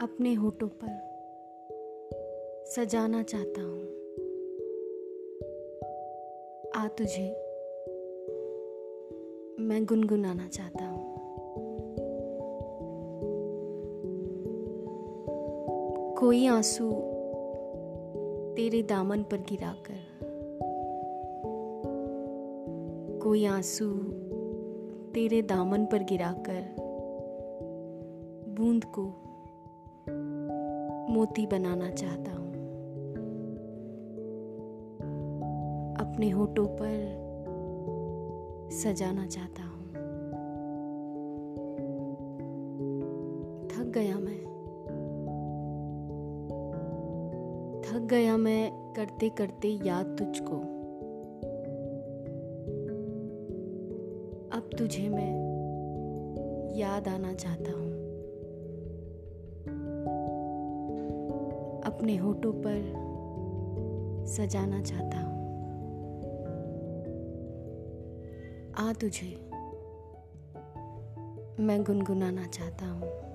अपने होठों पर सजाना चाहता हूँ। आ तुझे मैं गुनगुनाना चाहता हूँ। कोई आँसू तेरे दामन पर गिराकर, कोई आँसू तेरे दामन पर गिराकर बूंद को मोती बनाना चाहता हूँ। अपने होठों पर सजाना चाहता हूँ। थक गया मैं। थक गया मैं करते करते याद तुझको। अब तुझे मैं याद आना चाहता हूँ। अपने होठों पर सजाना चाहता हूँ। आ तुझे मैं गुनगुनाना चाहता हूँ।